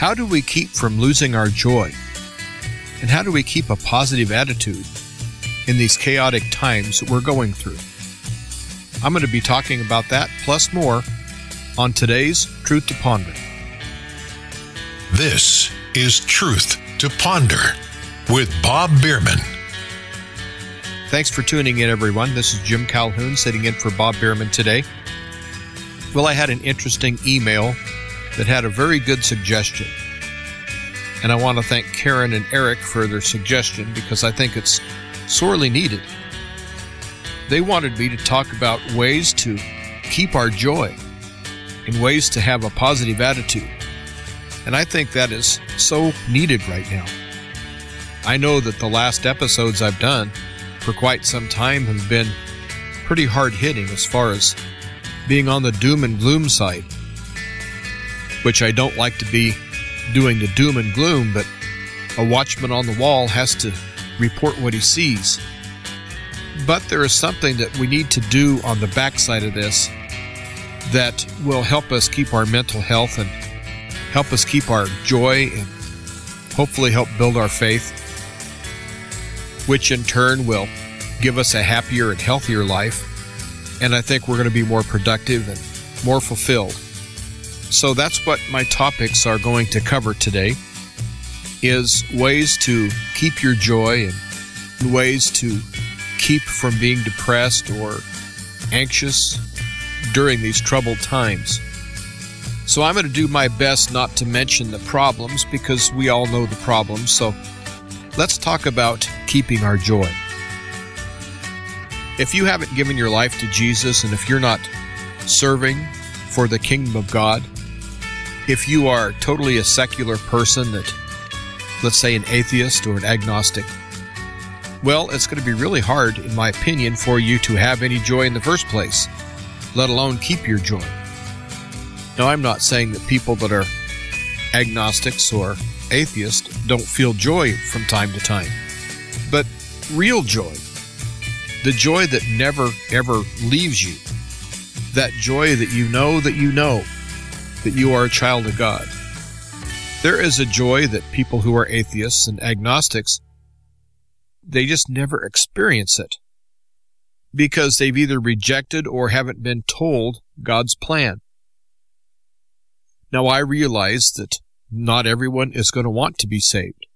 How do we keep from losing our joy? And how do we keep a positive attitude in these chaotic times that we're going through? I'm going to be talking about that plus more on today's Truth to Ponder. This is Truth to Ponder with Bob Beeman. Thanks for tuning in, everyone. This is Jim Calhoun sitting in for Bob Beeman today. Well, I had an interesting email that had a very good suggestion. And I want to thank Karen and Eric for their suggestion because I think it's sorely needed. They wanted me to talk about ways to keep our joy and ways to have a positive attitude. And I think that is so needed right now. I know that the last episodes I've done for quite some time have been pretty hard hitting as far as being on the doom and gloom side which I don't like to be doing the doom and gloom, but a watchman on the wall has to report what he sees. But there is something that we need to do on the backside of this that will help us keep our mental health and help us keep our joy and hopefully help build our faith, which in turn will give us a happier and healthier life. And I think we're going to be more productive and more fulfilled. So that's what my topics are going to cover today is ways to keep your joy and ways to keep from being depressed or anxious during these troubled times. So I'm going to do my best not to mention the problems because we all know the problems. So let's talk about keeping our joy. If you haven't given your life to Jesus and if you're not serving for the kingdom of God, if you are totally a secular person that, let's say, an atheist or an agnostic, well, it's going to be really hard, in my opinion, for you to have any joy in the first place, let alone keep your joy. Now, I'm not saying that people that are agnostics or atheists don't feel joy from time to time, but real joy, the joy that never ever leaves you, that joy that you know that you know that you are a child of God. There is a joy that people who are atheists and agnostics, they just never experience it because they've either rejected or haven't been told God's plan. Now I realize that not everyone is going to want to be saved.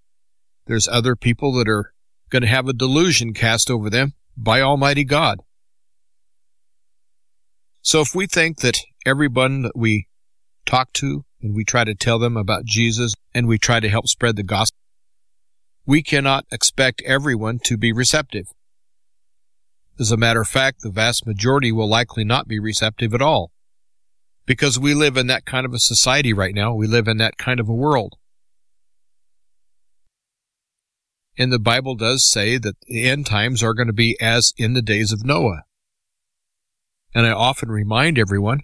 There's other people that are going to have a delusion cast over them by Almighty God. So if we think that everyone that we talk to and we try to tell them about Jesus and we try to help spread the gospel, we cannot expect everyone to be receptive. As a matter of fact, the vast majority will likely not be receptive at all. Because we live in that kind of a society right now. We live in that kind of a world. And the Bible does say that the end times are going to be as in the days of Noah. And I often remind everyone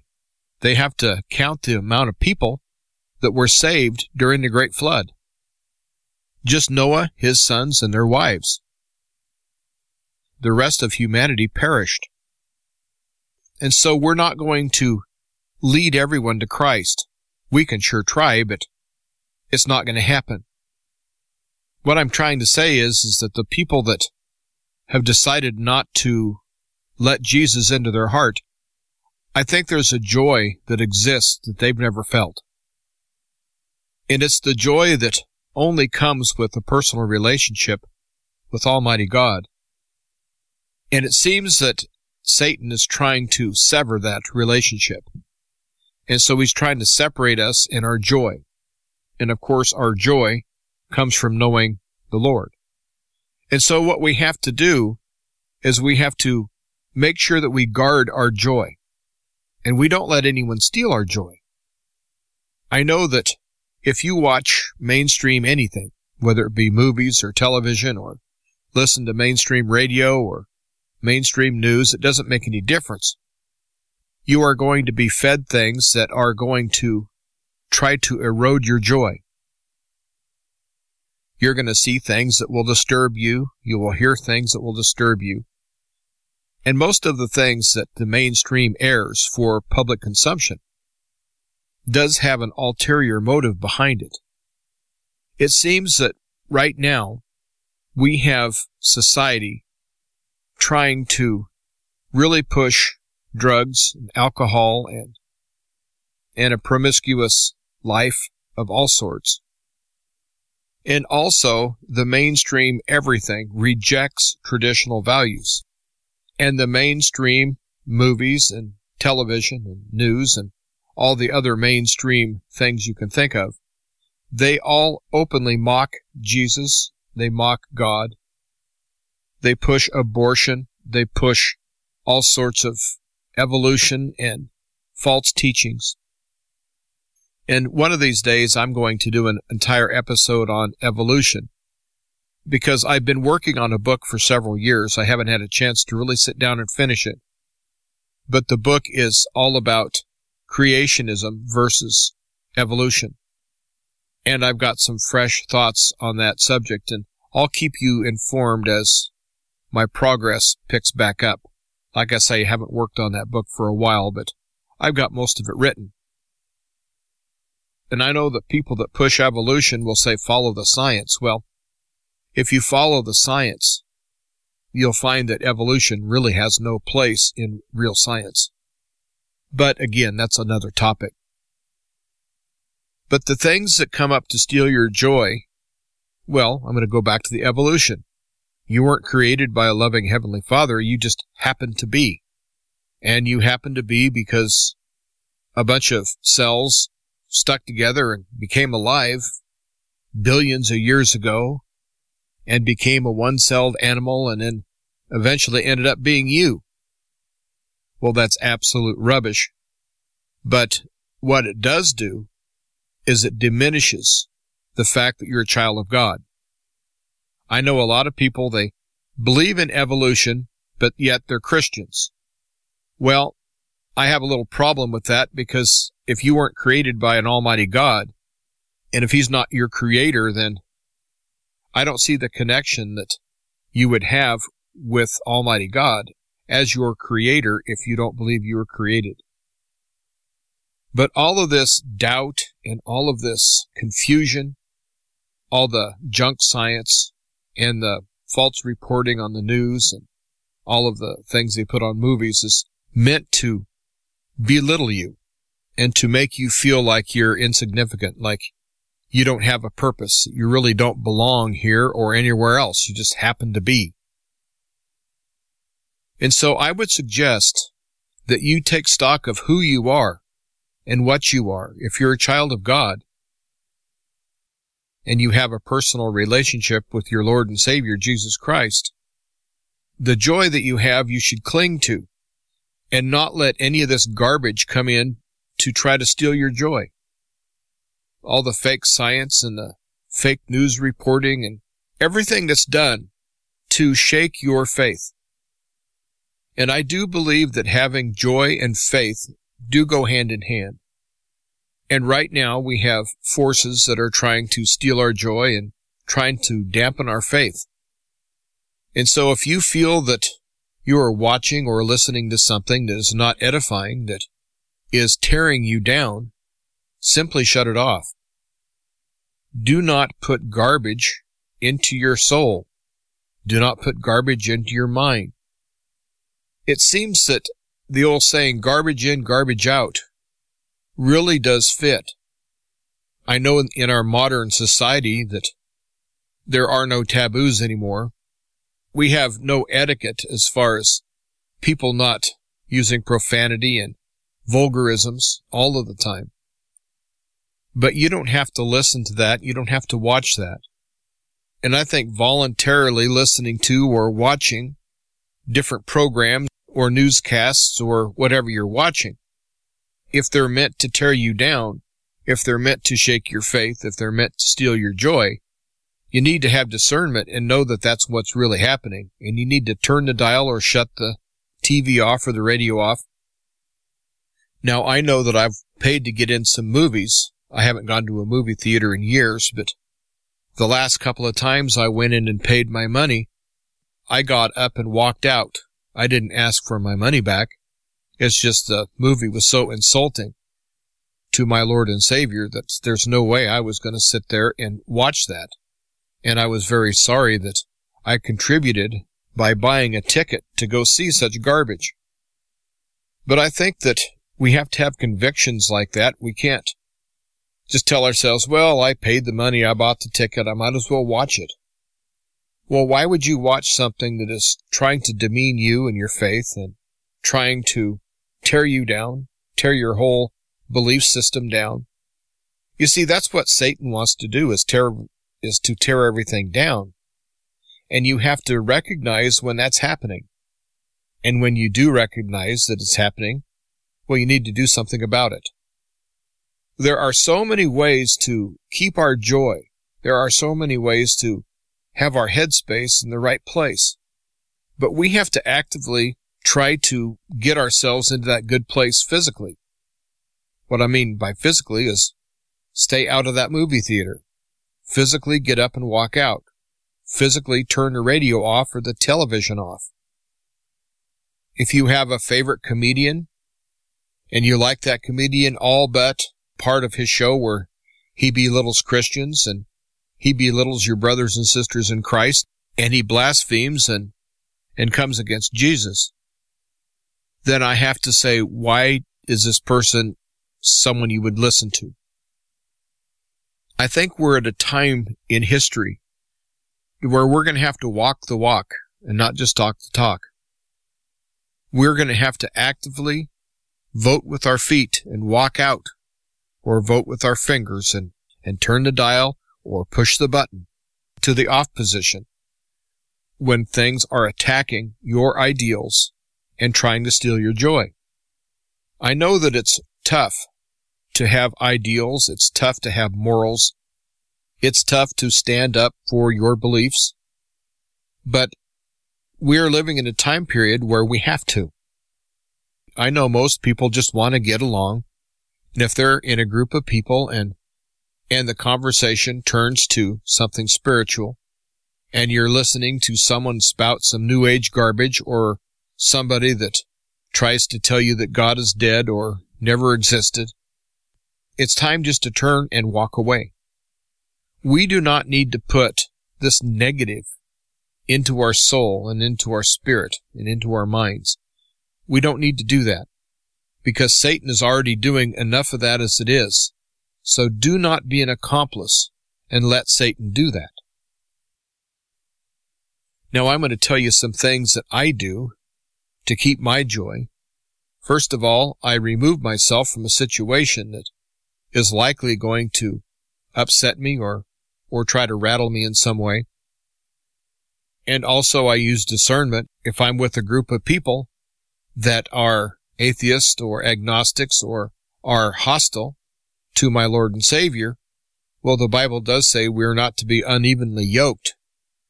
they have to count the amount of people that were saved during the great flood. Just Noah, his sons, and their wives. The rest of humanity perished. And so we're not going to lead everyone to Christ. We can sure try, but it's not going to happen. What I'm trying to say is, is that the people that have decided not to let Jesus into their heart I think there's a joy that exists that they've never felt. And it's the joy that only comes with a personal relationship with Almighty God. And it seems that Satan is trying to sever that relationship. And so he's trying to separate us in our joy. And of course, our joy comes from knowing the Lord. And so what we have to do is we have to make sure that we guard our joy and we don't let anyone steal our joy. I know that if you watch mainstream anything, whether it be movies or television or listen to mainstream radio or mainstream news, it doesn't make any difference. You are going to be fed things that are going to try to erode your joy. You're going to see things that will disturb you. You will hear things that will disturb you. And most of the things that the mainstream airs for public consumption does have an ulterior motive behind it. It seems that right now we have society trying to really push drugs and alcohol and and a promiscuous life of all sorts. And also the mainstream everything rejects traditional values. And the mainstream movies and television and news and all the other mainstream things you can think of, they all openly mock Jesus. They mock God. They push abortion. They push all sorts of evolution and false teachings. And one of these days, I'm going to do an entire episode on evolution because I've been working on a book for several years. I haven't had a chance to really sit down and finish it. But the book is all about creationism versus evolution. And I've got some fresh thoughts on that subject, and I'll keep you informed as my progress picks back up. Like I say, I haven't worked on that book for a while, but I've got most of it written. And I know that people that push evolution will say follow the science. Well, if you follow the science, you'll find that evolution really has no place in real science. But again, that's another topic. But the things that come up to steal your joy, well, I'm going to go back to the evolution. You weren't created by a loving Heavenly Father, you just happened to be. And you happened to be because a bunch of cells stuck together and became alive billions of years ago and became a one-celled animal and then eventually ended up being you. Well, that's absolute rubbish. But what it does do is it diminishes the fact that you're a child of God. I know a lot of people, they believe in evolution, but yet they're Christians. Well, I have a little problem with that because if you weren't created by an almighty God, and if he's not your creator, then I don't see the connection that you would have with almighty God as your creator if you don't believe you were created. But all of this doubt and all of this confusion, all the junk science and the false reporting on the news and all of the things they put on movies is meant to belittle you and to make you feel like you're insignificant, like you don't have a purpose. You really don't belong here or anywhere else. You just happen to be. And so I would suggest that you take stock of who you are and what you are. If you're a child of God and you have a personal relationship with your Lord and Savior, Jesus Christ, the joy that you have, you should cling to and not let any of this garbage come in to try to steal your joy. All the fake science and the fake news reporting and everything that's done to shake your faith. And I do believe that having joy and faith do go hand in hand. And right now we have forces that are trying to steal our joy and trying to dampen our faith. And so if you feel that you are watching or listening to something that is not edifying, that is tearing you down, simply shut it off. Do not put garbage into your soul. Do not put garbage into your mind. It seems that the old saying, garbage in, garbage out, really does fit. I know in, our modern society that there are no taboos anymore. We have no etiquette as far as people not using profanity and vulgarisms all of the time. But you don't have to listen to that. You don't have to watch that. And I think voluntarily listening to or watching different programs or newscasts or whatever you're watching, if they're meant to tear you down, if they're meant to shake your faith, if they're meant to steal your joy, you need to have discernment and know that that's what's really happening. And you need to turn the dial or shut the TV off or the radio off now, I know that I've paid to get in some movies. I haven't gone to a movie theater in years, but the last couple of times I went in and paid my money, I got up and walked out. I didn't ask for my money back. It's just the movie was so insulting. to my Lord and Savior that there's no way I was going to sit there and watch that. And I was very sorry that I contributed by buying a ticket to go see such garbage. But I think that we have to have convictions like that. We can't just tell ourselves, well, I paid the money, I bought the ticket, I might as well watch it. Well, why would you watch something that is trying to demean you and your faith and trying to tear you down, tear your whole belief system down? You see, that's what Satan wants to do is tear, is to tear everything down. And you have to recognize when that's happening. And when you do recognize that it's happening, well, you need to do something about it. There are so many ways to keep our joy. There are so many ways to have our headspace in the right place. But we have to actively try to get ourselves into that good place physically. What I mean by physically is stay out of that movie theater. Physically get up and walk out. Physically turn the radio off or the television off. If you have a favorite comedian and you like that comedian all but part of his show where he belittles Christians and he belittles your brothers and sisters in Christ and he blasphemes and, and comes against Jesus, then I have to say, why is this person someone you would listen to? I think we're at a time in history where we're going to have to walk the walk and not just talk the talk. We're going to have to actively vote with our feet and walk out or vote with our fingers and, and turn the dial or push the button to the off position when things are attacking your ideals and trying to steal your joy. I know that it's tough to have ideals. It's tough to have morals. It's tough to stand up for your beliefs. But we are living in a time period where we have to. I know most people just want to get along. And if they're in a group of people and and the conversation turns to something spiritual and you're listening to someone spout some new age garbage or somebody that tries to tell you that God is dead or never existed, it's time just to turn and walk away. We do not need to put this negative into our soul and into our spirit and into our minds. We don't need to do that because Satan is already doing enough of that as it is. So do not be an accomplice and let Satan do that. Now I'm going to tell you some things that I do to keep my joy. First of all, I remove myself from a situation that is likely going to upset me or, or try to rattle me in some way. And also I use discernment if I'm with a group of people that are atheists or agnostics or are hostile to my Lord and Savior, well, the Bible does say we're not to be unevenly yoked.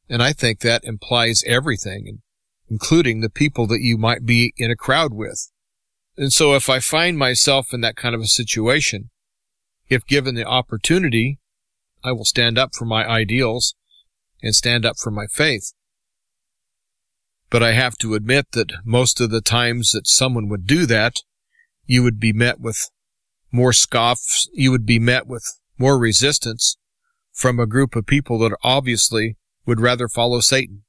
And I think that implies everything, including the people that you might be in a crowd with. And so if I find myself in that kind of a situation, if given the opportunity, I will stand up for my ideals and stand up for my faith. But I have to admit that most of the times that someone would do that, you would be met with more scoffs, you would be met with more resistance from a group of people that obviously would rather follow Satan.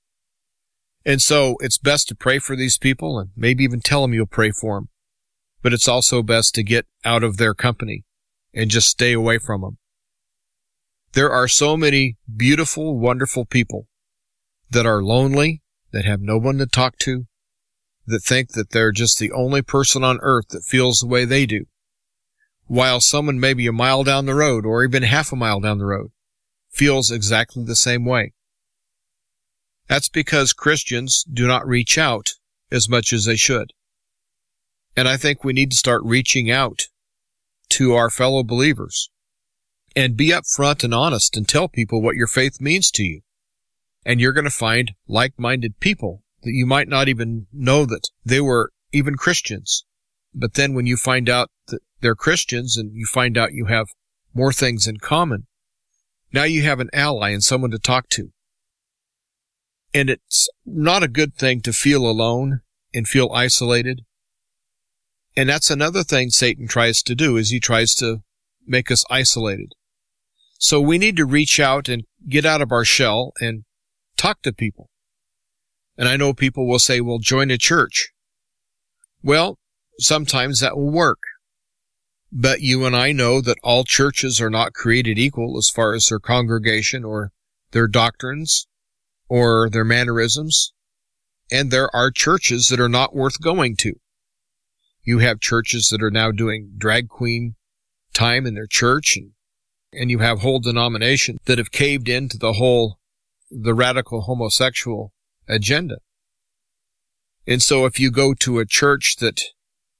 And so it's best to pray for these people and maybe even tell them you'll pray for them. But it's also best to get out of their company and just stay away from them. There are so many beautiful, wonderful people that are lonely, that have no one to talk to, that think that they're just the only person on earth that feels the way they do while someone maybe a mile down the road or even half a mile down the road feels exactly the same way. That's because Christians do not reach out as much as they should. And I think we need to start reaching out to our fellow believers and be upfront and honest and tell people what your faith means to you. And you're going to find like-minded people that you might not even know that they were even Christians. But then when you find out that they're Christians and you find out you have more things in common, now you have an ally and someone to talk to. And it's not a good thing to feel alone and feel isolated. And that's another thing Satan tries to do is he tries to make us isolated. So we need to reach out and get out of our shell and talk to people. And I know people will say, well, join a church. Well, sometimes that will work. But you and I know that all churches are not created equal as far as their congregation or their doctrines or their mannerisms. And there are churches that are not worth going to. You have churches that are now doing drag queen time in their church and, and you have whole denominations that have caved into the whole, the radical homosexual agenda. And so if you go to a church that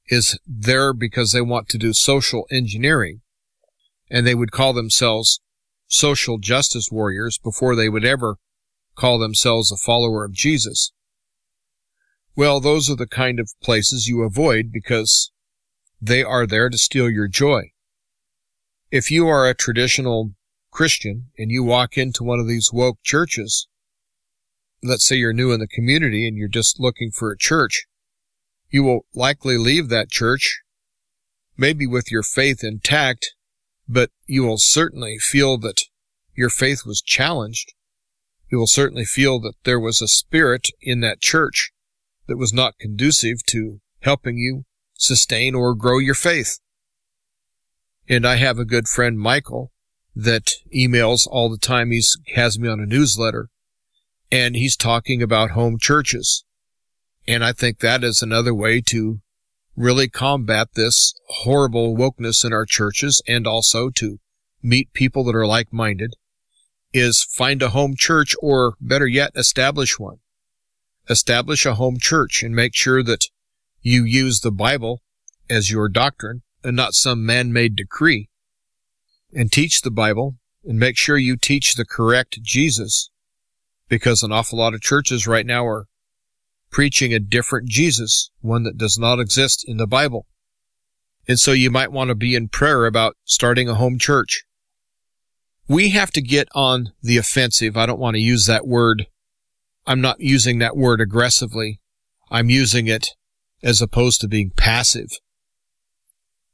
is there because they want to do social engineering, and they would call themselves social justice warriors before they would ever call themselves a follower of Jesus. Well, those are the kind of places you avoid because they are there to steal your joy. If you are a traditional Christian and you walk into one of these woke churches, let's say you're new in the community and you're just looking for a church, you will likely leave that church, maybe with your faith intact, but you will certainly feel that your faith was challenged. You will certainly feel that there was a spirit in that church that was not conducive to helping you sustain or grow your faith. And I have a good friend, Michael, that emails all the time. He has me on a newsletter and he's talking about home churches. And I think that is another way to really combat this horrible wokeness in our churches and also to meet people that are like-minded is find a home church or better yet, establish one. Establish a home church and make sure that you use the Bible as your doctrine and not some man-made decree and teach the Bible and make sure you teach the correct Jesus because an awful lot of churches right now are preaching a different Jesus, one that does not exist in the Bible. And so you might want to be in prayer about starting a home church. We have to get on the offensive. I don't want to use that word. I'm not using that word aggressively. I'm using it as opposed to being passive.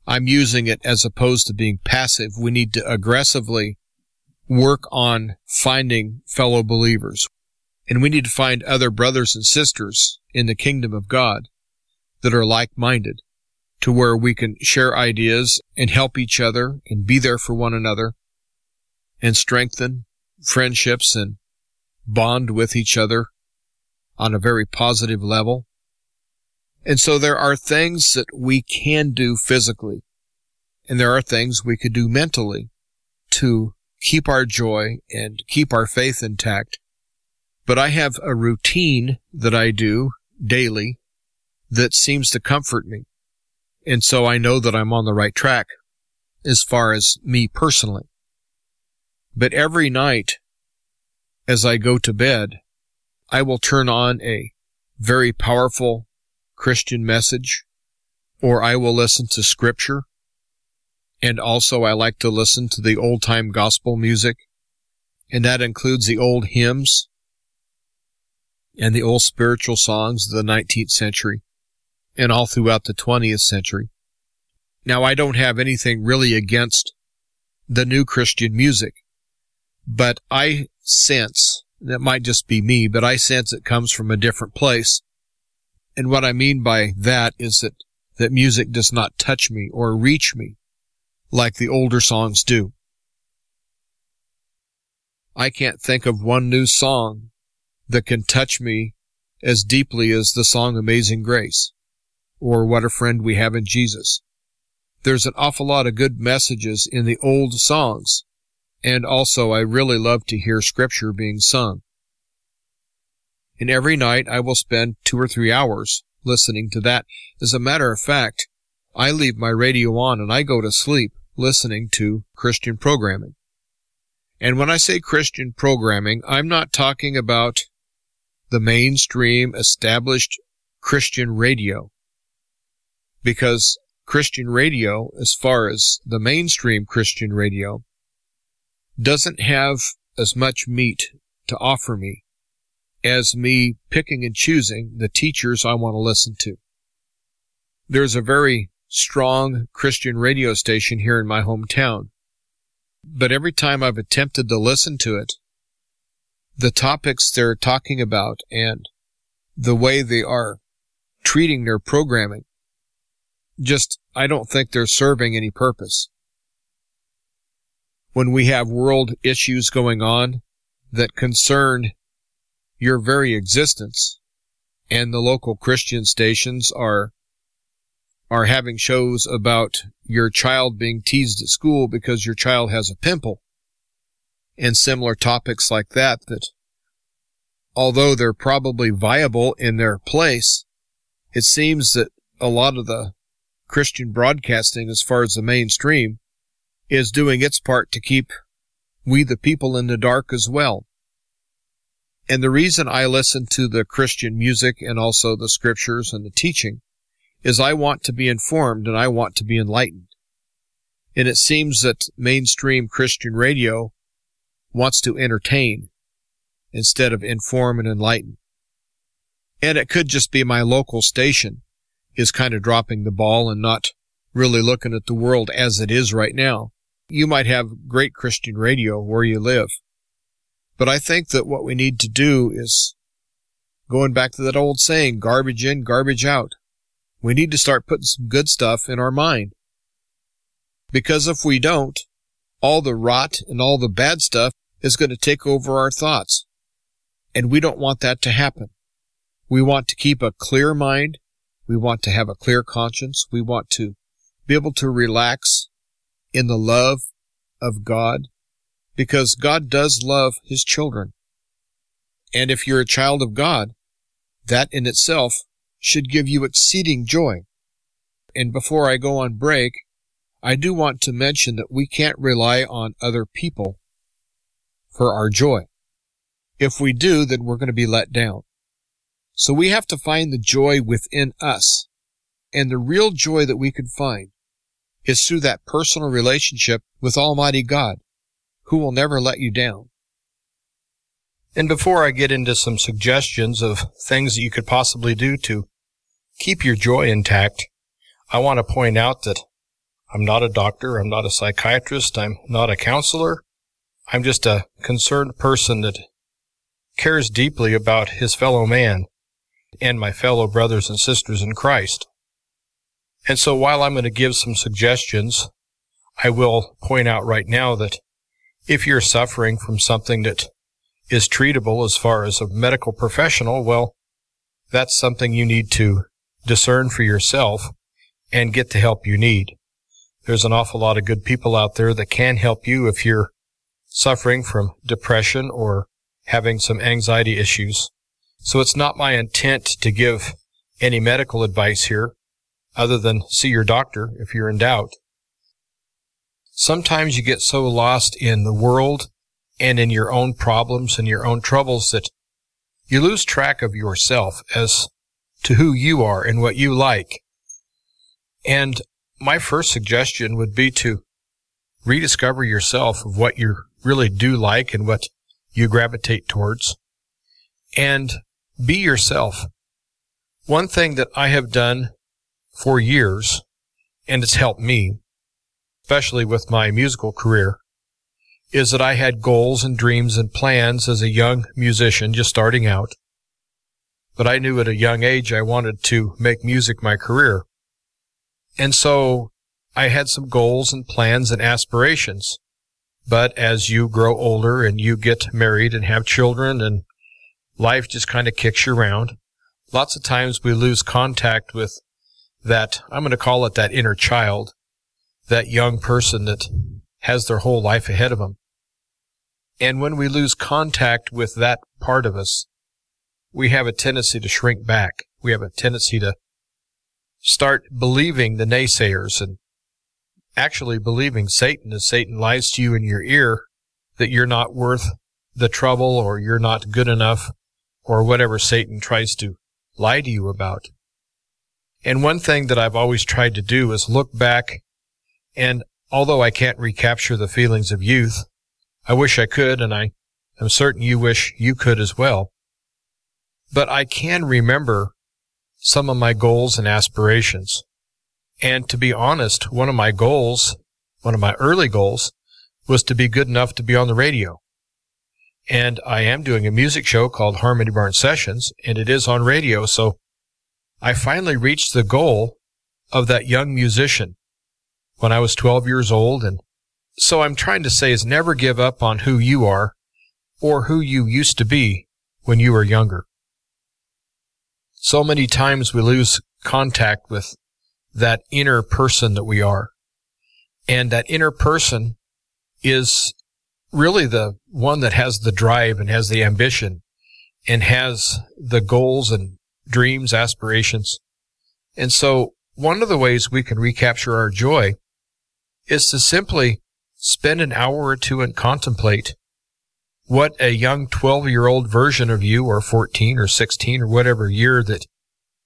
I'm using it as opposed to being passive. We need to aggressively work on finding fellow believers. And we need to find other brothers and sisters in the kingdom of God that are like-minded to where we can share ideas and help each other and be there for one another and strengthen friendships and bond with each other on a very positive level. And so there are things that we can do physically and there are things we could do mentally to keep our joy and keep our faith intact but I have a routine that I do daily that seems to comfort me. And so I know that I'm on the right track as far as me personally. But every night as I go to bed, I will turn on a very powerful Christian message or I will listen to scripture. And also I like to listen to the old time gospel music. And that includes the old hymns and the old spiritual songs of the 19th century and all throughout the 20th century. Now, I don't have anything really against the new Christian music, but I sense, that might just be me, but I sense it comes from a different place. And what I mean by that is that, that music does not touch me or reach me like the older songs do. I can't think of one new song that can touch me as deeply as the song Amazing Grace or What a Friend We Have in Jesus. There's an awful lot of good messages in the old songs, and also I really love to hear scripture being sung. And every night I will spend two or three hours listening to that. As a matter of fact, I leave my radio on and I go to sleep listening to Christian programming. And when I say Christian programming, I'm not talking about the mainstream established Christian radio. Because Christian radio, as far as the mainstream Christian radio, doesn't have as much meat to offer me as me picking and choosing the teachers I want to listen to. There's a very strong Christian radio station here in my hometown. But every time I've attempted to listen to it, the topics they're talking about and the way they are treating their programming, just, I don't think they're serving any purpose. When we have world issues going on that concern your very existence, and the local Christian stations are are having shows about your child being teased at school because your child has a pimple. And similar topics like that that although they're probably viable in their place it seems that a lot of the Christian broadcasting as far as the mainstream is doing its part to keep we the people in the dark as well and the reason I listen to the Christian music and also the scriptures and the teaching is I want to be informed and I want to be enlightened. And it seems that mainstream Christian radio wants to entertain instead of inform and enlighten. And it could just be my local station is kind of dropping the ball and not really looking at the world as it is right now. You might have great Christian radio where you live, but I think that what we need to do is going back to that old saying, garbage in, garbage out. We need to start putting some good stuff in our mind. Because if we don't, all the rot and all the bad stuff is going to take over our thoughts. And we don't want that to happen. We want to keep a clear mind. We want to have a clear conscience. We want to be able to relax in the love of God because God does love his children. And if you're a child of God, that in itself should give you exceeding joy. And before I go on break, I do want to mention that we can't rely on other people for our joy. If we do, then we're going to be let down. So we have to find the joy within us. And the real joy that we can find is through that personal relationship with Almighty God who will never let you down. And before I get into some suggestions of things that you could possibly do to keep your joy intact, I want to point out that I'm not a doctor, I'm not a psychiatrist, I'm not a counselor. I'm just a concerned person that cares deeply about his fellow man and my fellow brothers and sisters in Christ. And so while I'm going to give some suggestions, I will point out right now that if you're suffering from something that is treatable as far as a medical professional, well, that's something you need to discern for yourself and get the help you need. There's an awful lot of good people out there that can help you if you're suffering from depression or having some anxiety issues. So it's not my intent to give any medical advice here other than see your doctor if you're in doubt sometimes you get so lost in the world and in your own problems and your own troubles that you lose track of yourself as to who you are and what you like. And my first suggestion would be to rediscover yourself of what you really do like and what you gravitate towards and be yourself. One thing that I have done for years and it's helped me especially with my musical career, is that I had goals and dreams and plans as a young musician just starting out. But I knew at a young age I wanted to make music my career. And so I had some goals and plans and aspirations. But as you grow older and you get married and have children and life just kind of kicks you around, lots of times we lose contact with that, I'm going to call it that inner child that young person that has their whole life ahead of them. And when we lose contact with that part of us, we have a tendency to shrink back. We have a tendency to start believing the naysayers and actually believing Satan as Satan lies to you in your ear that you're not worth the trouble or you're not good enough or whatever Satan tries to lie to you about. And one thing that I've always tried to do is look back and although I can't recapture the feelings of youth, I wish I could, and I am certain you wish you could as well. But I can remember some of my goals and aspirations. And to be honest, one of my goals, one of my early goals, was to be good enough to be on the radio. And I am doing a music show called Harmony Barn Sessions, and it is on radio. So I finally reached the goal of that young musician when I was 12 years old. And so I'm trying to say is never give up on who you are or who you used to be when you were younger. So many times we lose contact with that inner person that we are. And that inner person is really the one that has the drive and has the ambition and has the goals and dreams, aspirations. And so one of the ways we can recapture our joy is to simply spend an hour or two and contemplate what a young 12 year old version of you or 14 or 16 or whatever year that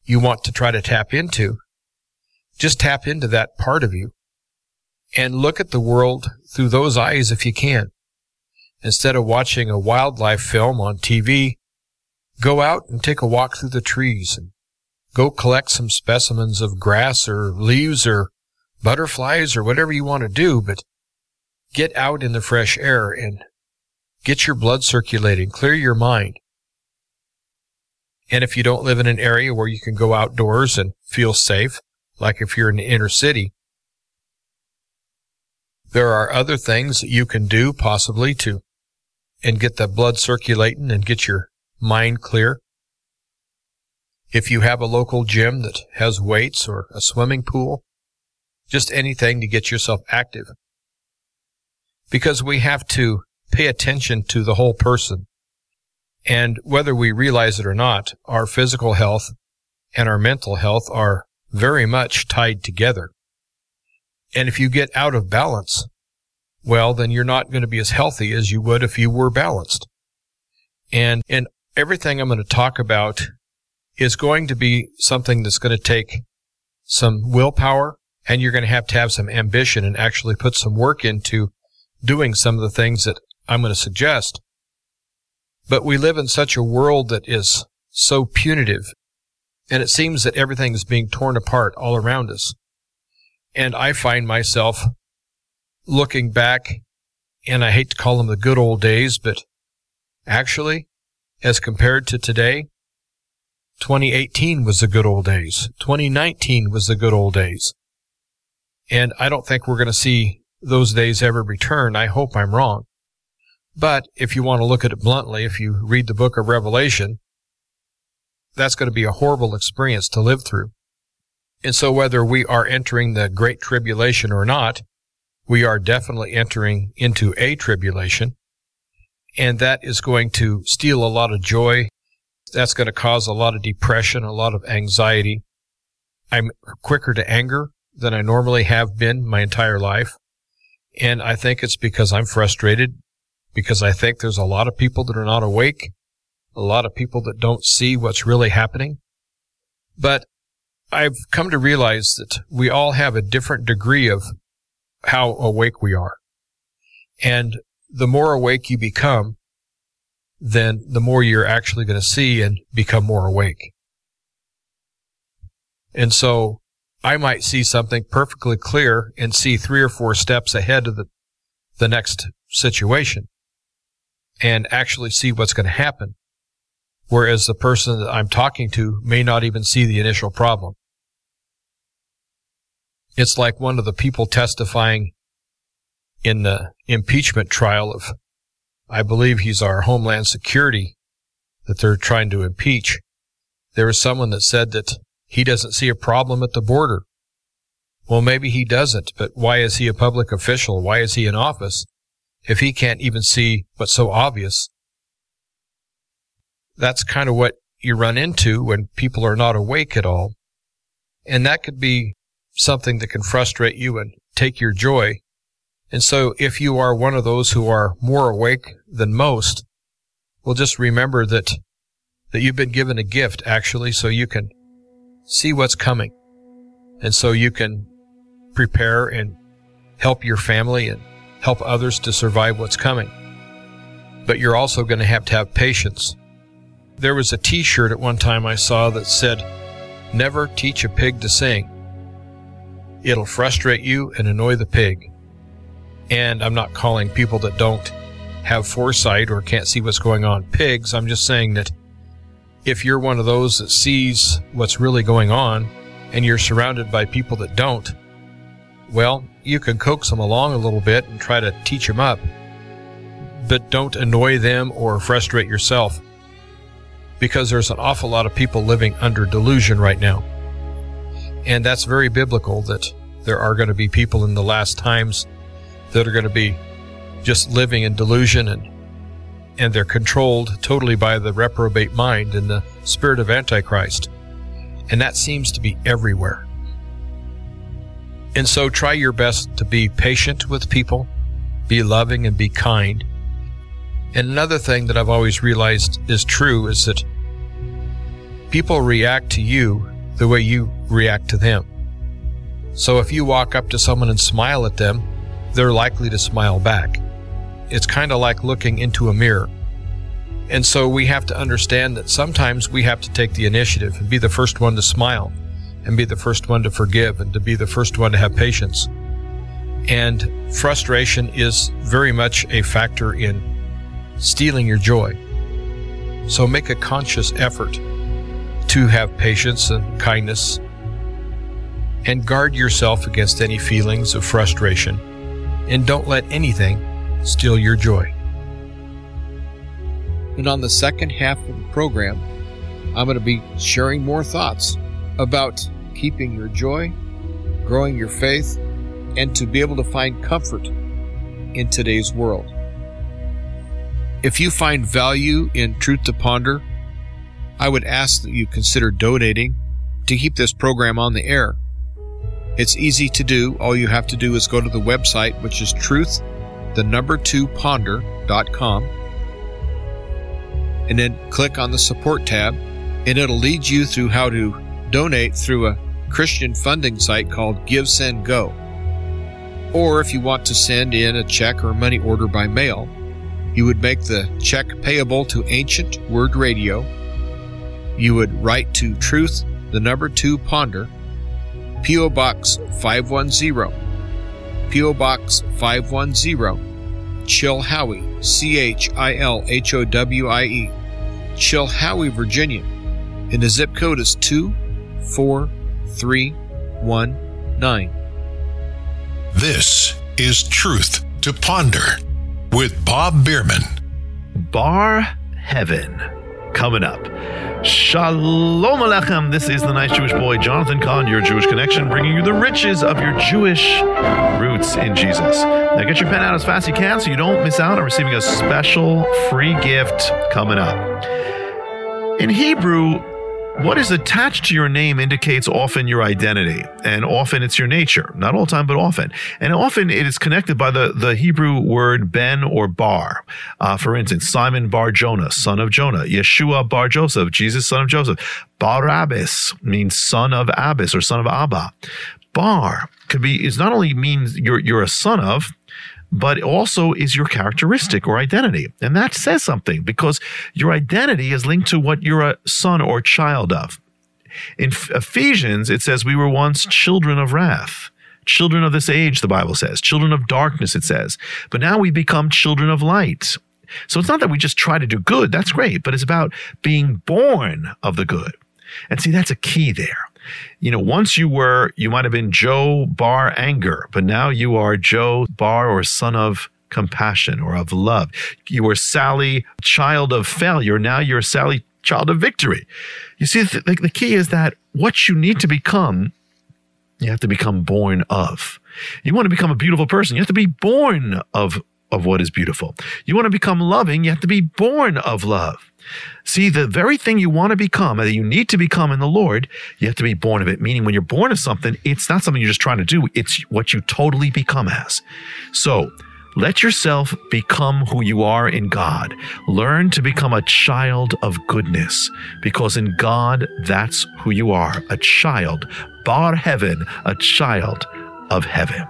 you want to try to tap into. Just tap into that part of you and look at the world through those eyes if you can. Instead of watching a wildlife film on TV, go out and take a walk through the trees and go collect some specimens of grass or leaves or butterflies or whatever you want to do, but get out in the fresh air and get your blood circulating, clear your mind. And if you don't live in an area where you can go outdoors and feel safe, like if you're in the inner city, there are other things that you can do possibly to and get the blood circulating and get your mind clear. If you have a local gym that has weights or a swimming pool, just anything to get yourself active. Because we have to pay attention to the whole person. And whether we realize it or not, our physical health and our mental health are very much tied together. And if you get out of balance, well, then you're not going to be as healthy as you would if you were balanced. And, and everything I'm going to talk about is going to be something that's going to take some willpower and you're going to have to have some ambition and actually put some work into doing some of the things that I'm going to suggest. But we live in such a world that is so punitive and it seems that everything is being torn apart all around us. And I find myself looking back, and I hate to call them the good old days, but actually, as compared to today, 2018 was the good old days. 2019 was the good old days. And I don't think we're going to see those days ever return. I hope I'm wrong. But if you want to look at it bluntly, if you read the book of Revelation, that's going to be a horrible experience to live through. And so whether we are entering the great tribulation or not, we are definitely entering into a tribulation. And that is going to steal a lot of joy. That's going to cause a lot of depression, a lot of anxiety. I'm quicker to anger than I normally have been my entire life. And I think it's because I'm frustrated because I think there's a lot of people that are not awake, a lot of people that don't see what's really happening. But I've come to realize that we all have a different degree of how awake we are. And the more awake you become, then the more you're actually going to see and become more awake. And so I might see something perfectly clear and see three or four steps ahead of the, the next situation and actually see what's going to happen. Whereas the person that I'm talking to may not even see the initial problem. It's like one of the people testifying in the impeachment trial of, I believe he's our Homeland Security that they're trying to impeach. There was someone that said that he doesn't see a problem at the border. Well, maybe he doesn't, but why is he a public official? Why is he in office if he can't even see what's so obvious? That's kind of what you run into when people are not awake at all. And that could be something that can frustrate you and take your joy. And so if you are one of those who are more awake than most, well, just remember that, that you've been given a gift actually so you can see what's coming. And so you can prepare and help your family and help others to survive what's coming. But you're also going to have to have patience. There was a t-shirt at one time I saw that said, never teach a pig to sing. It'll frustrate you and annoy the pig. And I'm not calling people that don't have foresight or can't see what's going on pigs. I'm just saying that if you're one of those that sees what's really going on and you're surrounded by people that don't, well, you can coax them along a little bit and try to teach them up, but don't annoy them or frustrate yourself because there's an awful lot of people living under delusion right now. And that's very biblical that there are going to be people in the last times that are going to be just living in delusion and and they're controlled totally by the reprobate mind and the spirit of antichrist. And that seems to be everywhere. And so try your best to be patient with people, be loving and be kind. And another thing that I've always realized is true is that people react to you the way you react to them. So if you walk up to someone and smile at them, they're likely to smile back. It's kind of like looking into a mirror. And so we have to understand that sometimes we have to take the initiative and be the first one to smile and be the first one to forgive and to be the first one to have patience. And frustration is very much a factor in stealing your joy. So make a conscious effort to have patience and kindness and guard yourself against any feelings of frustration and don't let anything steal your joy. And on the second half of the program, I'm going to be sharing more thoughts about keeping your joy, growing your faith, and to be able to find comfort in today's world. If you find value in Truth to Ponder, I would ask that you consider donating to keep this program on the air. It's easy to do. All you have to do is go to the website, which is truth, the number two ponder.com, and then click on the support tab, and it'll lead you through how to donate through a Christian funding site called Give Send Go. Or if you want to send in a check or money order by mail, you would make the check payable to Ancient Word Radio. You would write to Truth, the number 2 Ponder, P.O. Box 510, P.O. Box 510, Chilhowie, C H I L H O W I E, Chilhowie, Virginia, and the zip code is 24319. This is Truth to Ponder with Bob Beeman. Bar Heaven coming up. Shalom Alechem. This is the nice Jewish boy, Jonathan Cahn, your Jewish connection, bringing you the riches of your Jewish roots in Jesus. Now get your pen out as fast as you can so you don't miss out on receiving a special free gift coming up. In Hebrew, what is attached to your name indicates often your identity, and often it's your nature. Not all the time, but often. And often it is connected by the, the Hebrew word ben or bar. Uh, for instance, Simon bar Jonah, son of Jonah. Yeshua bar Joseph, Jesus, son of Joseph. Barabbas means son of Abbas or son of Abba. Bar could be, is not only means you're, you're a son of, but also is your characteristic or identity. And that says something because your identity is linked to what you're a son or child of. In Ephesians, it says, We were once children of wrath. Children of this age, the Bible says. Children of darkness, it says. But now we become children of light. So it's not that we just try to do good. That's great. But it's about being born of the good. And see, that's a key there. You know, once you were, you might have been Joe Bar Anger, but now you are Joe Bar or son of compassion or of love. You were Sally, child of failure. Now you're Sally, child of victory. You see, the, the key is that what you need to become, you have to become born of. You want to become a beautiful person, you have to be born of, of what is beautiful. You want to become loving, you have to be born of love. See, the very thing you want to become, that you need to become in the Lord, you have to be born of it. Meaning, when you're born of something, it's not something you're just trying to do, it's what you totally become as. So, let yourself become who you are in God. Learn to become a child of goodness, because in God, that's who you are a child, bar heaven, a child of heaven.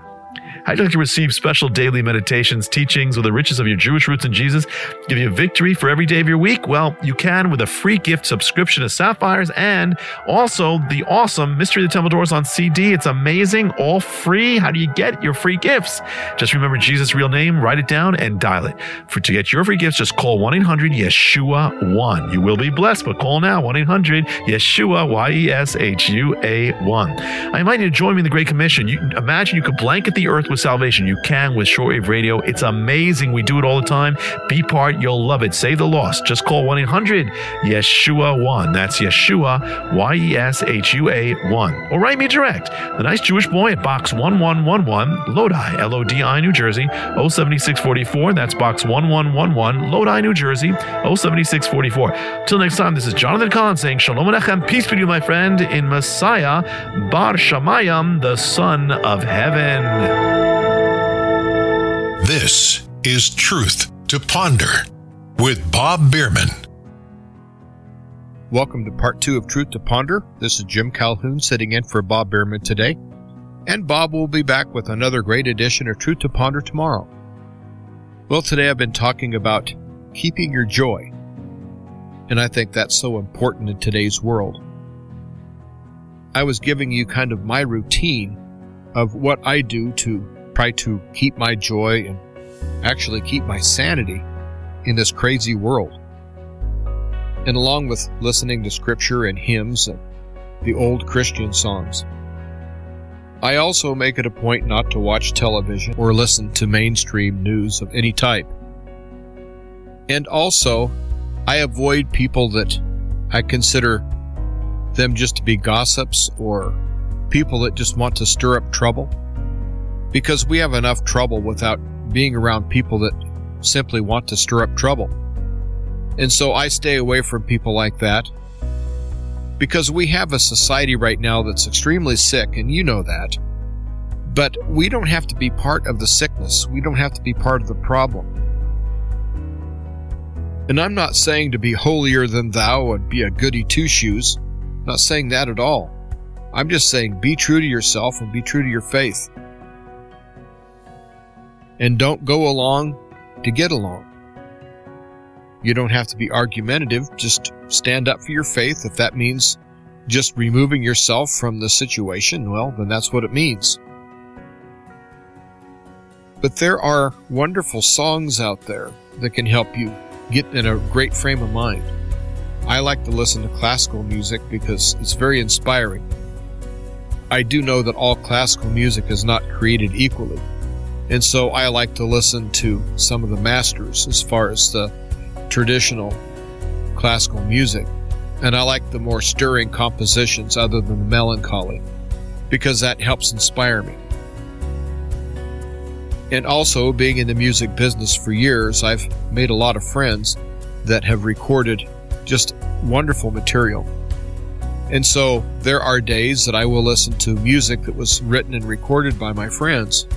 You like to receive special daily meditations, teachings, or the riches of your Jewish roots in Jesus? Give you victory for every day of your week? Well, you can with a free gift subscription to Sapphires and also the awesome Mystery of the Temple Doors on CD. It's amazing, all free. How do you get your free gifts? Just remember Jesus' real name, write it down, and dial it. For to get your free gifts, just call 1 800 Yeshua 1. You will be blessed, but call now 1 800 Yeshua, Y E S H U A 1. I invite you to join me in the Great Commission. You imagine you could blanket the earth with salvation. You can with shortwave radio. It's amazing. We do it all the time. Be part. You'll love it. Save the lost. Just call 1 800 Yeshua 1. That's Yeshua, Y E S H U A 1. Or write me direct. The Nice Jewish Boy at Box 1111, Lodi, L O D I, New Jersey, 07644. That's Box 1111, Lodi, New Jersey, 07644. Till next time, this is Jonathan Collins saying Shalom Alechem. Peace be to you, my friend, in Messiah, Bar Shamayim, the Son of Heaven. This is Truth to Ponder with Bob Beeman. Welcome to part two of Truth to Ponder. This is Jim Calhoun sitting in for Bob Beeman today. And Bob will be back with another great edition of Truth to Ponder tomorrow. Well, today I've been talking about keeping your joy. And I think that's so important in today's world. I was giving you kind of my routine of what I do to try to keep my joy and actually keep my sanity in this crazy world. And along with listening to scripture and hymns and the old Christian songs. I also make it a point not to watch television or listen to mainstream news of any type. And also, I avoid people that I consider them just to be gossips or people that just want to stir up trouble. Because we have enough trouble without being around people that simply want to stir up trouble. And so I stay away from people like that because we have a society right now that's extremely sick, and you know that. But we don't have to be part of the sickness. We don't have to be part of the problem. And I'm not saying to be holier than thou and be a goody two shoes. Not saying that at all. I'm just saying be true to yourself and be true to your faith. And don't go along to get along. You don't have to be argumentative, just stand up for your faith. If that means just removing yourself from the situation, well, then that's what it means. But there are wonderful songs out there that can help you get in a great frame of mind. I like to listen to classical music because it's very inspiring. I do know that all classical music is not created equally. And so I like to listen to some of the masters as far as the traditional classical music. And I like the more stirring compositions other than the melancholy because that helps inspire me. And also, being in the music business for years, I've made a lot of friends that have recorded just wonderful material. And so there are days that I will listen to music that was written and recorded by my friends.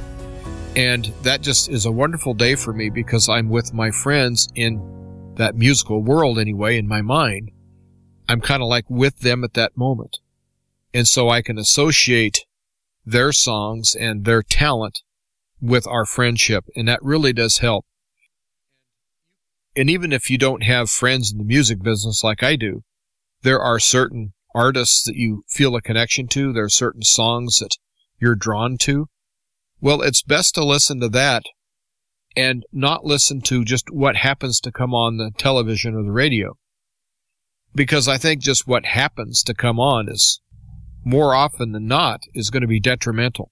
And that just is a wonderful day for me because I'm with my friends in that musical world anyway, in my mind. I'm kind of like with them at that moment. And so I can associate their songs and their talent with our friendship. And that really does help. And even if you don't have friends in the music business like I do, there are certain artists that you feel a connection to. There are certain songs that you're drawn to. Well, it's best to listen to that and not listen to just what happens to come on the television or the radio. Because I think just what happens to come on is more often than not is going to be detrimental.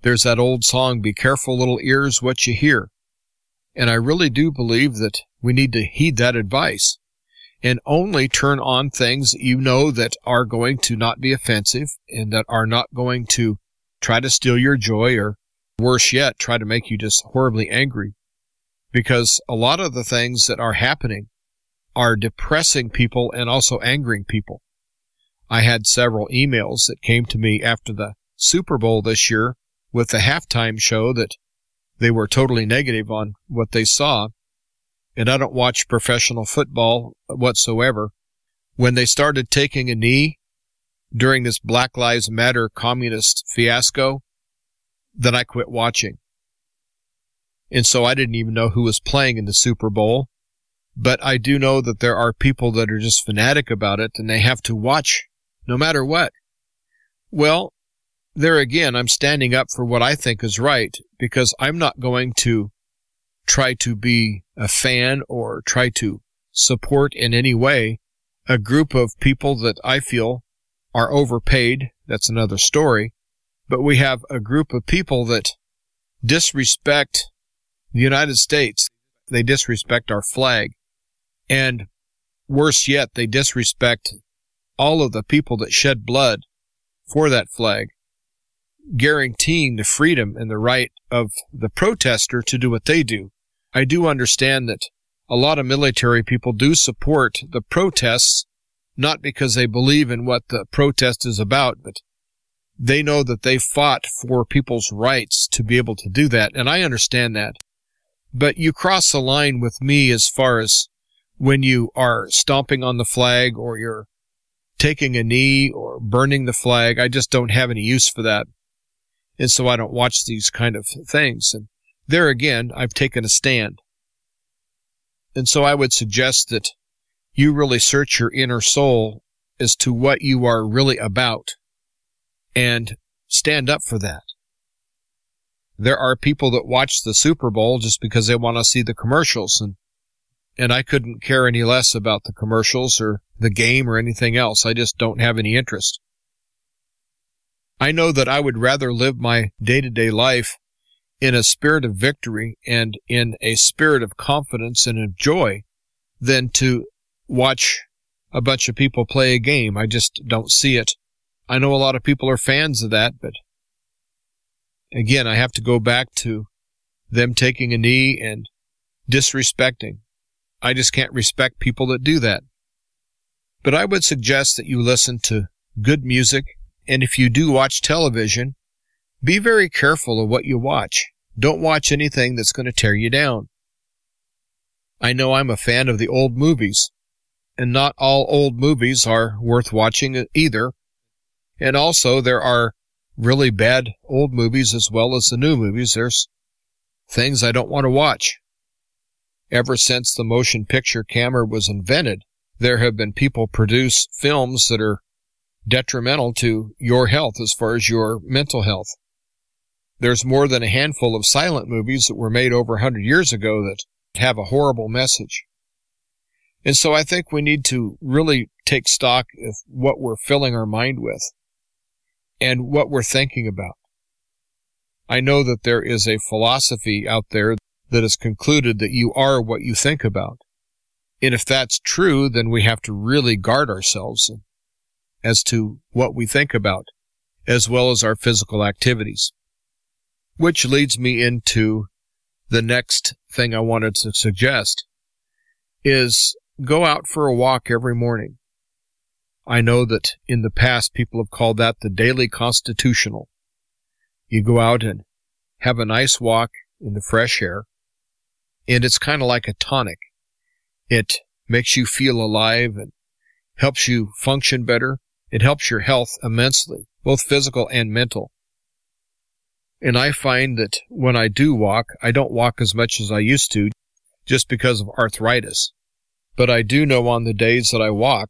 There's that old song, Be careful little ears what you hear. And I really do believe that we need to heed that advice and only turn on things you know that are going to not be offensive and that are not going to try to steal your joy or worse yet, try to make you just horribly angry. Because a lot of the things that are happening are depressing people and also angering people. I had several emails that came to me after the Super Bowl this year with the halftime show that they were totally negative on what they saw. And I don't watch professional football whatsoever. When they started taking a knee, during this Black Lives Matter communist fiasco, then I quit watching. And so I didn't even know who was playing in the Super Bowl. But I do know that there are people that are just fanatic about it and they have to watch no matter what. Well, there again, I'm standing up for what I think is right because I'm not going to try to be a fan or try to support in any way a group of people that I feel are overpaid. That's another story. But we have a group of people that disrespect the United States. They disrespect our flag. And worse yet, they disrespect all of the people that shed blood for that flag, guaranteeing the freedom and the right of the protester to do what they do. I do understand that a lot of military people do support the protests, not because they believe in what the protest is about, but they know that they fought for people's rights to be able to do that. And I understand that. But you cross the line with me as far as when you are stomping on the flag or you're taking a knee or burning the flag. I just don't have any use for that. And so I don't watch these kind of things. And there again, I've taken a stand. And so I would suggest that you really search your inner soul as to what you are really about and stand up for that. There are people that watch the Super Bowl just because they want to see the commercials and and I couldn't care any less about the commercials or the game or anything else. I just don't have any interest. I know that I would rather live my day to day life in a spirit of victory and in a spirit of confidence and of joy than to watch a bunch of people play a game. I just don't see it. I know a lot of people are fans of that, but again, I have to go back to them taking a knee and disrespecting. I just can't respect people that do that. But I would suggest that you listen to good music, and if you do watch television, be very careful of what you watch. Don't watch anything that's going to tear you down. I know I'm a fan of the old movies, and not all old movies are worth watching either. And also, there are really bad old movies as well as the new movies. There's things I don't want to watch. Ever since the motion picture camera was invented, there have been people produce films that are detrimental to your health as far as your mental health. There's more than a handful of silent movies that were made over a hundred years ago that have a horrible message. And so I think we need to really take stock of what we're filling our mind with and what we're thinking about. I know that there is a philosophy out there that has concluded that you are what you think about. And if that's true, then we have to really guard ourselves as to what we think about, as well as our physical activities. Which leads me into the next thing I wanted to suggest is go out for a walk every morning. I know that in the past people have called that the daily constitutional. You go out and have a nice walk in the fresh air, and it's kind of like a tonic. It makes you feel alive and helps you function better. It helps your health immensely, both physical and mental. And I find that when I do walk, I don't walk as much as I used to just because of arthritis. But I do know on the days that I walk,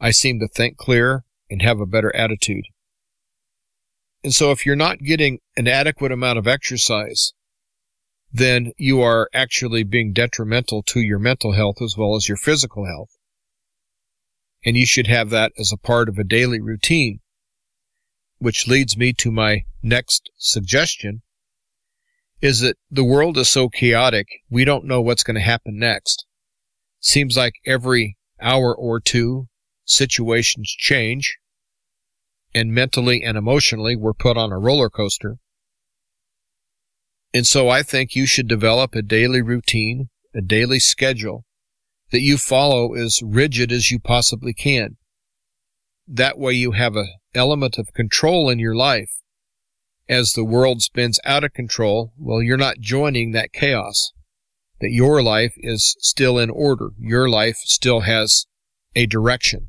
I seem to think clear and have a better attitude. And so if you're not getting an adequate amount of exercise, then you are actually being detrimental to your mental health as well as your physical health. And you should have that as a part of a daily routine. Which leads me to my next suggestion is that the world is so chaotic, we don't know what's going to happen next. Seems like every hour or two, situations change, and mentally and emotionally we're put on a roller coaster. And so I think you should develop a daily routine, a daily schedule that you follow as rigid as you possibly can. That way you have an element of control in your life. As the world spins out of control, well, you're not joining that chaos. That your life is still in order. Your life still has a direction.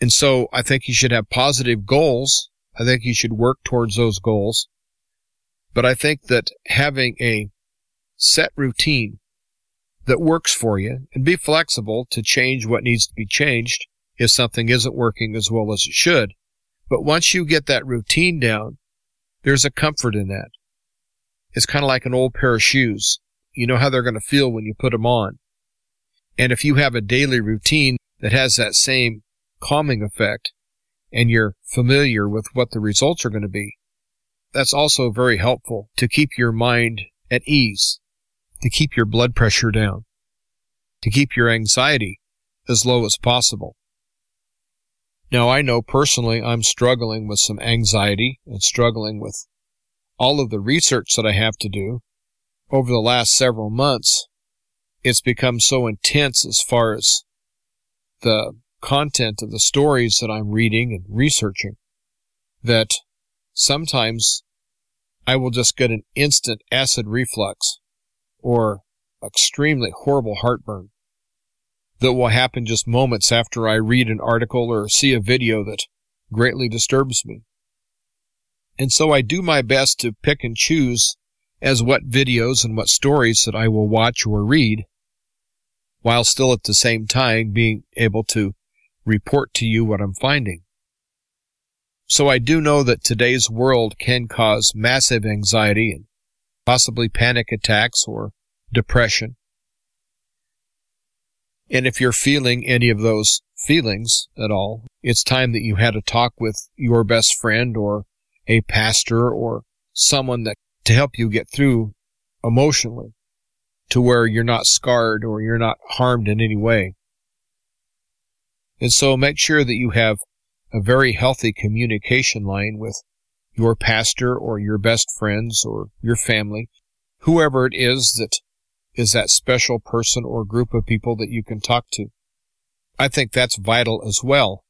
And so I think you should have positive goals. I think you should work towards those goals. But I think that having a set routine that works for you and be flexible to change what needs to be changed if something isn't working as well as it should. But once you get that routine down, there's a comfort in that. It's kind of like an old pair of shoes. You know how they're going to feel when you put them on. And if you have a daily routine that has that same calming effect and you're familiar with what the results are going to be, that's also very helpful to keep your mind at ease, to keep your blood pressure down, to keep your anxiety as low as possible. Now, I know personally I'm struggling with some anxiety and struggling with all of the research that I have to do over the last several months. It's become so intense as far as the content of the stories that I'm reading and researching that sometimes I will just get an instant acid reflux or extremely horrible heartburn that will happen just moments after I read an article or see a video that greatly disturbs me. And so I do my best to pick and choose as what videos and what stories that I will watch or read, while still at the same time being able to report to you what I'm finding. So I do know that today's world can cause massive anxiety and possibly panic attacks or depression. And if you're feeling any of those feelings at all, it's time that you had a talk with your best friend or a pastor or someone that to help you get through emotionally to where you're not scarred or you're not harmed in any way. And so make sure that you have a very healthy communication line with your pastor or your best friends or your family, whoever it is that is that special person or group of people that you can talk to. I think that's vital as well.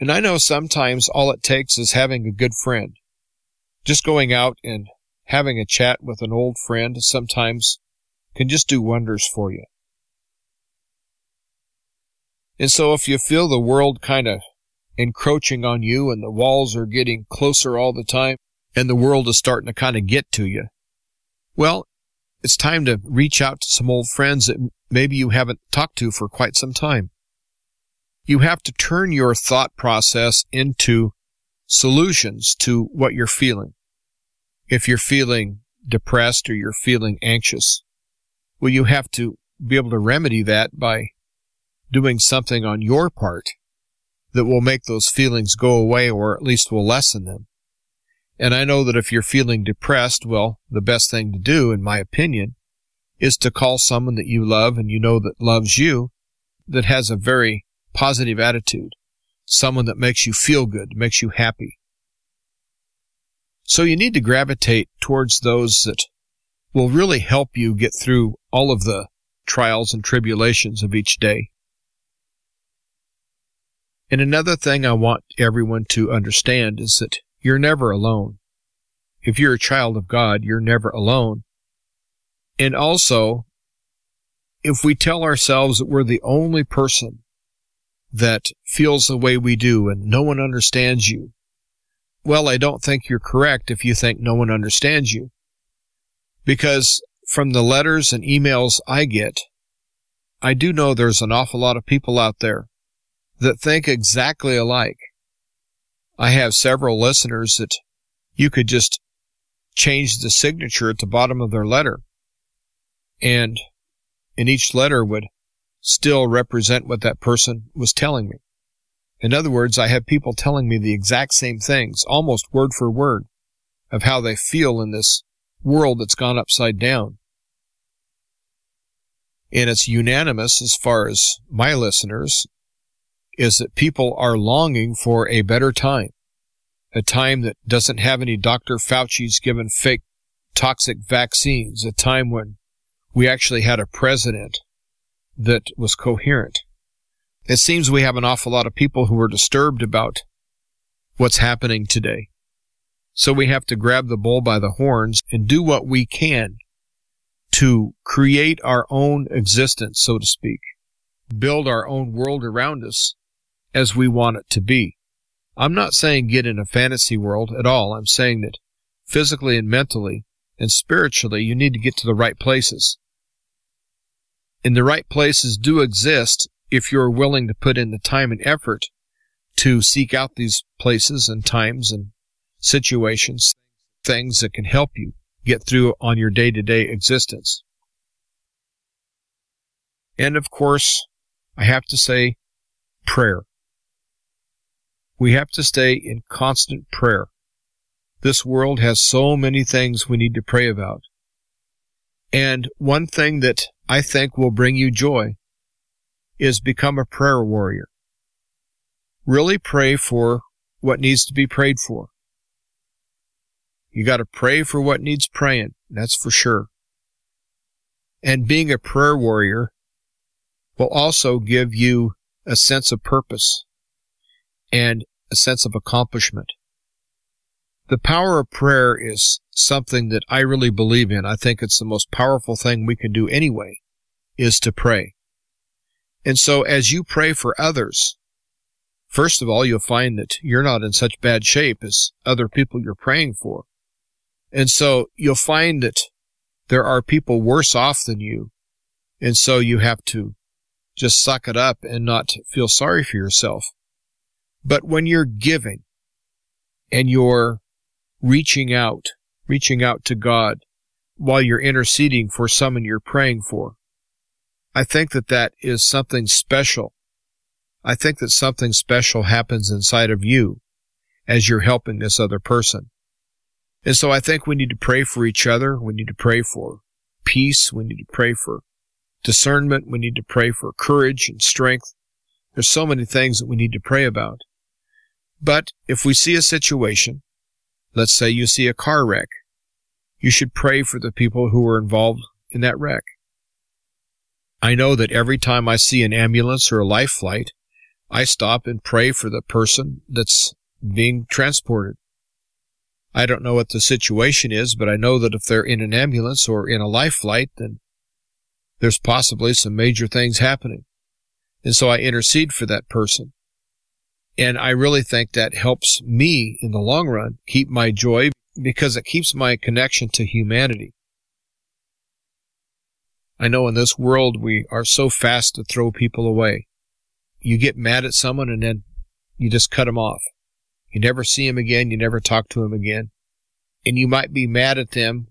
And I know sometimes all it takes is having a good friend. Just going out and having a chat with an old friend sometimes can just do wonders for you. And so if you feel the world kind of encroaching on you and the walls are getting closer all the time and the world is starting to kind of get to you, well, it's time to reach out to some old friends that maybe you haven't talked to for quite some time. You have to turn your thought process into solutions to what you're feeling. If you're feeling depressed or you're feeling anxious, well, you have to be able to remedy that by doing something on your part that will make those feelings go away or at least will lessen them. And I know that if you're feeling depressed, well, the best thing to do, in my opinion, is to call someone that you love and you know that loves you, that has a very positive attitude, someone that makes you feel good, makes you happy. So you need to gravitate towards those that will really help you get through all of the trials and tribulations of each day. And another thing I want everyone to understand is that you're never alone. If you're a child of God, you're never alone. And also, if we tell ourselves that we're the only person that feels the way we do and no one understands you, well, I don't think you're correct if you think no one understands you. Because from the letters and emails I get, I do know there's an awful lot of people out there that think exactly alike. I have several listeners that you could just change the signature at the bottom of their letter. And in each letter would still represent what that person was telling me. In other words, I have people telling me the exact same things, almost word for word, of how they feel in this world that's gone upside down. And it's unanimous as far as my listeners is that people are longing for a better time, a time that doesn't have any Dr. Fauci's given fake toxic vaccines, a time when we actually had a president that was coherent. It seems we have an awful lot of people who are disturbed about what's happening today. So we have to grab the bull by the horns and do what we can to create our own existence, so to speak, build our own world around us as we want it to be. I'm not saying get in a fantasy world at all. I'm saying that physically and mentally and spiritually, you need to get to the right places. And the right places do exist if you're willing to put in the time and effort to seek out these places and times and situations, things that can help you get through on your day to day existence. And of course, I have to say prayer. We have to stay in constant prayer. This world has so many things we need to pray about. And one thing that I think will bring you joy is become a prayer warrior. Really pray for what needs to be prayed for. You got to pray for what needs praying. That's for sure. And being a prayer warrior will also give you a sense of purpose and a sense of accomplishment. The power of prayer is something that I really believe in. I think it's the most powerful thing we can do anyway, is to pray. And so as you pray for others, first of all, you'll find that you're not in such bad shape as other people you're praying for. And so you'll find that there are people worse off than you. And so you have to just suck it up and not feel sorry for yourself. But when you're giving and you're reaching out, reaching out to God while you're interceding for someone you're praying for, I think that that is something special. I think that something special happens inside of you as you're helping this other person. And so I think we need to pray for each other. We need to pray for peace. We need to pray for discernment. We need to pray for courage and strength. There's so many things that we need to pray about. But if we see a situation, let's say you see a car wreck, you should pray for the people who were involved in that wreck. I know that every time I see an ambulance or a life flight, I stop and pray for the person that's being transported. I don't know what the situation is, but I know that if they're in an ambulance or in a life flight, then there's possibly some major things happening. And so I intercede for that person. And I really think that helps me in the long run keep my joy because it keeps my connection to humanity. I know in this world we are so fast to throw people away. You get mad at someone and then you just cut them off. You never see him again. You never talk to him again. And you might be mad at them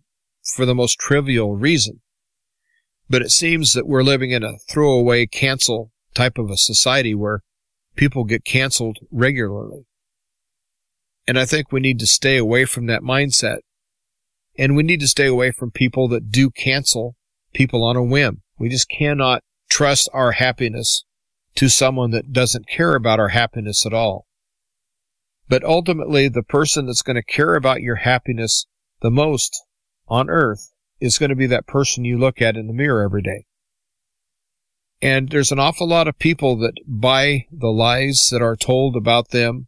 for the most trivial reason. But it seems that we're living in a throwaway cancel type of a society where people get canceled regularly. And I think we need to stay away from that mindset. And we need to stay away from people that do cancel people on a whim. We just cannot trust our happiness to someone that doesn't care about our happiness at all. But ultimately, the person that's going to care about your happiness the most on earth is going to be that person you look at in the mirror every day. And there's an awful lot of people that buy the lies that are told about them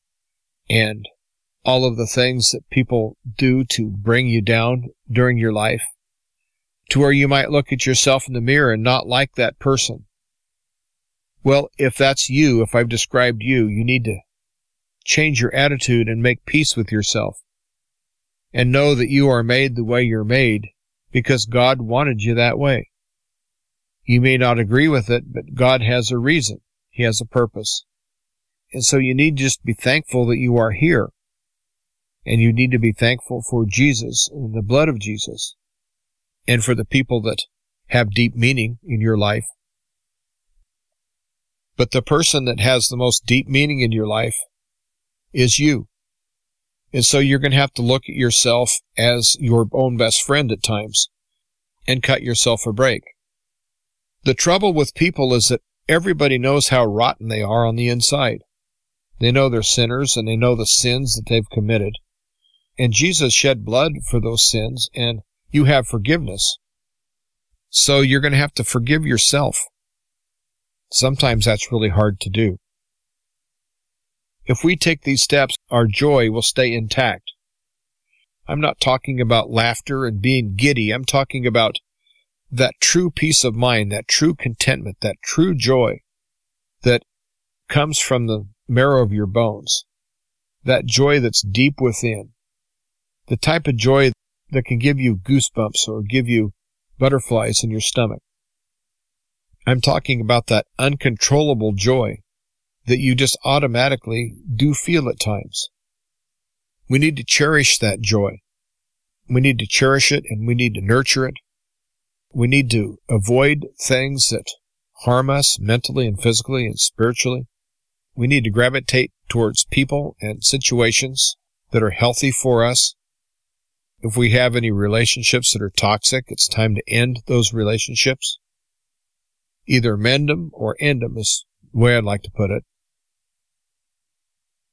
and all of the things that people do to bring you down during your life to where you might look at yourself in the mirror and not like that person. Well, if that's you, if I've described you, you need to change your attitude and make peace with yourself. And know that you are made the way you're made because God wanted you that way. You may not agree with it, but God has a reason. He has a purpose. And so you need just be thankful that you are here. And you need to be thankful for Jesus and the blood of Jesus and for the people that have deep meaning in your life. But the person that has the most deep meaning in your life is you. And so you're going to have to look at yourself as your own best friend at times and cut yourself a break. The trouble with people is that everybody knows how rotten they are on the inside. They know they're sinners and they know the sins that they've committed. And Jesus shed blood for those sins and you have forgiveness. So you're going to have to forgive yourself. Sometimes that's really hard to do. If we take these steps, our joy will stay intact. I'm not talking about laughter and being giddy. I'm talking about that true peace of mind, that true contentment, that true joy that comes from the marrow of your bones. That joy that's deep within. The type of joy that can give you goosebumps or give you butterflies in your stomach. I'm talking about that uncontrollable joy that you just automatically do feel at times. We need to cherish that joy. We need to cherish it and we need to nurture it. We need to avoid things that harm us mentally and physically and spiritually. We need to gravitate towards people and situations that are healthy for us. If we have any relationships that are toxic, it's time to end those relationships. Either mend them or end them is the way I'd like to put it.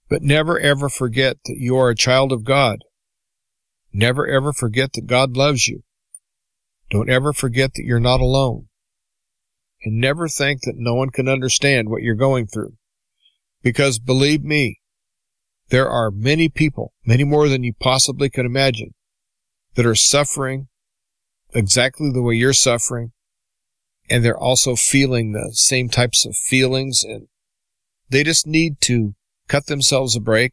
But never ever forget that you are a child of God. Never ever forget that God loves you. Don't ever forget that you're not alone. And never think that no one can understand what you're going through. Because believe me, there are many people, many more than you possibly could imagine, that are suffering exactly the way you're suffering. And they're also feeling the same types of feelings and they just need to cut themselves a break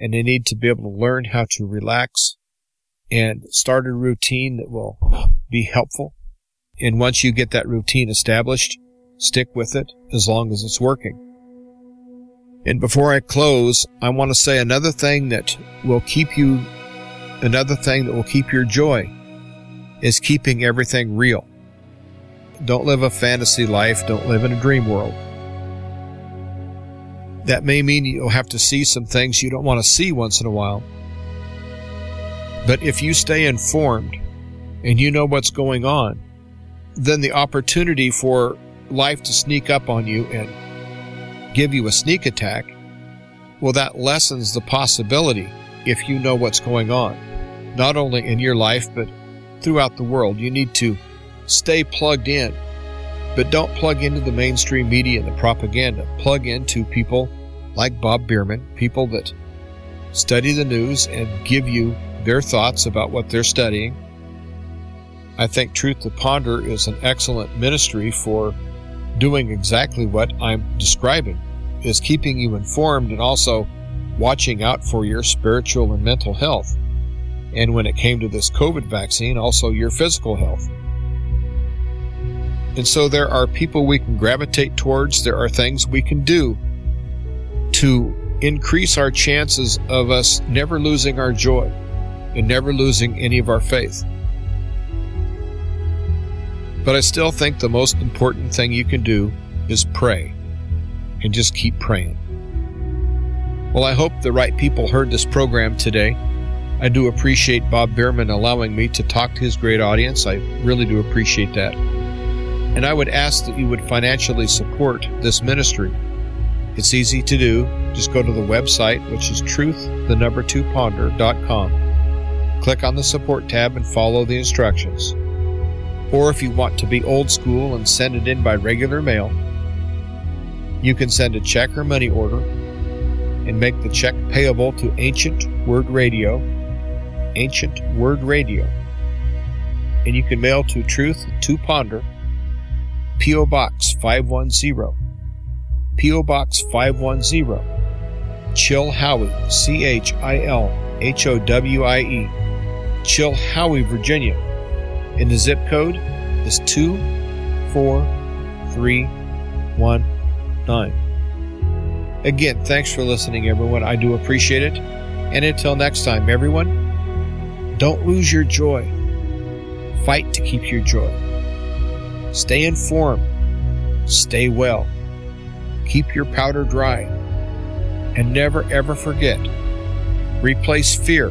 and they need to be able to learn how to relax and start a routine that will be helpful. And once you get that routine established, stick with it as long as it's working. And before I close, I want to say another thing that will keep you, another thing that will keep your joy is keeping everything real. Don't live a fantasy life. Don't live in a dream world. That may mean you'll have to see some things you don't want to see once in a while. But if you stay informed and you know what's going on, then the opportunity for life to sneak up on you and give you a sneak attack, well, that lessens the possibility if you know what's going on, not only in your life, but throughout the world. You need to stay plugged in but don't plug into the mainstream media and the propaganda. Plug into people like Bob Beeman, people that study the news and give you their thoughts about what they're studying. I think Truth to Ponder is an excellent ministry for doing exactly what I'm describing, is keeping you informed and also watching out for your spiritual and mental health. And when it came to this COVID vaccine, also your physical health. And so there are people we can gravitate towards. There are things we can do to increase our chances of us never losing our joy and never losing any of our faith. But I still think the most important thing you can do is pray and just keep praying. Well, I hope the right people heard this program today. I do appreciate Bob Beeman allowing me to talk to his great audience. I really do appreciate that. And I would ask that you would financially support this ministry. It's easy to do. Just go to the website, which is truth, the number two ponder.com. Click on the support tab and follow the instructions. Or if you want to be old school and send it in by regular mail, you can send a check or money order and make the check payable to Ancient Word Radio. Ancient Word Radio. And you can mail to Truth to Ponder P.O. Box 510. P.O. Box 510. Chilhowie, C H I L H O W I E. Chilhowie, Virginia. And the zip code is 24319. Again, thanks for listening, everyone. I do appreciate it. And until next time, everyone, don't lose your joy. Fight to keep your joy. Stay informed. Stay well. Keep your powder dry. And never ever forget replace fear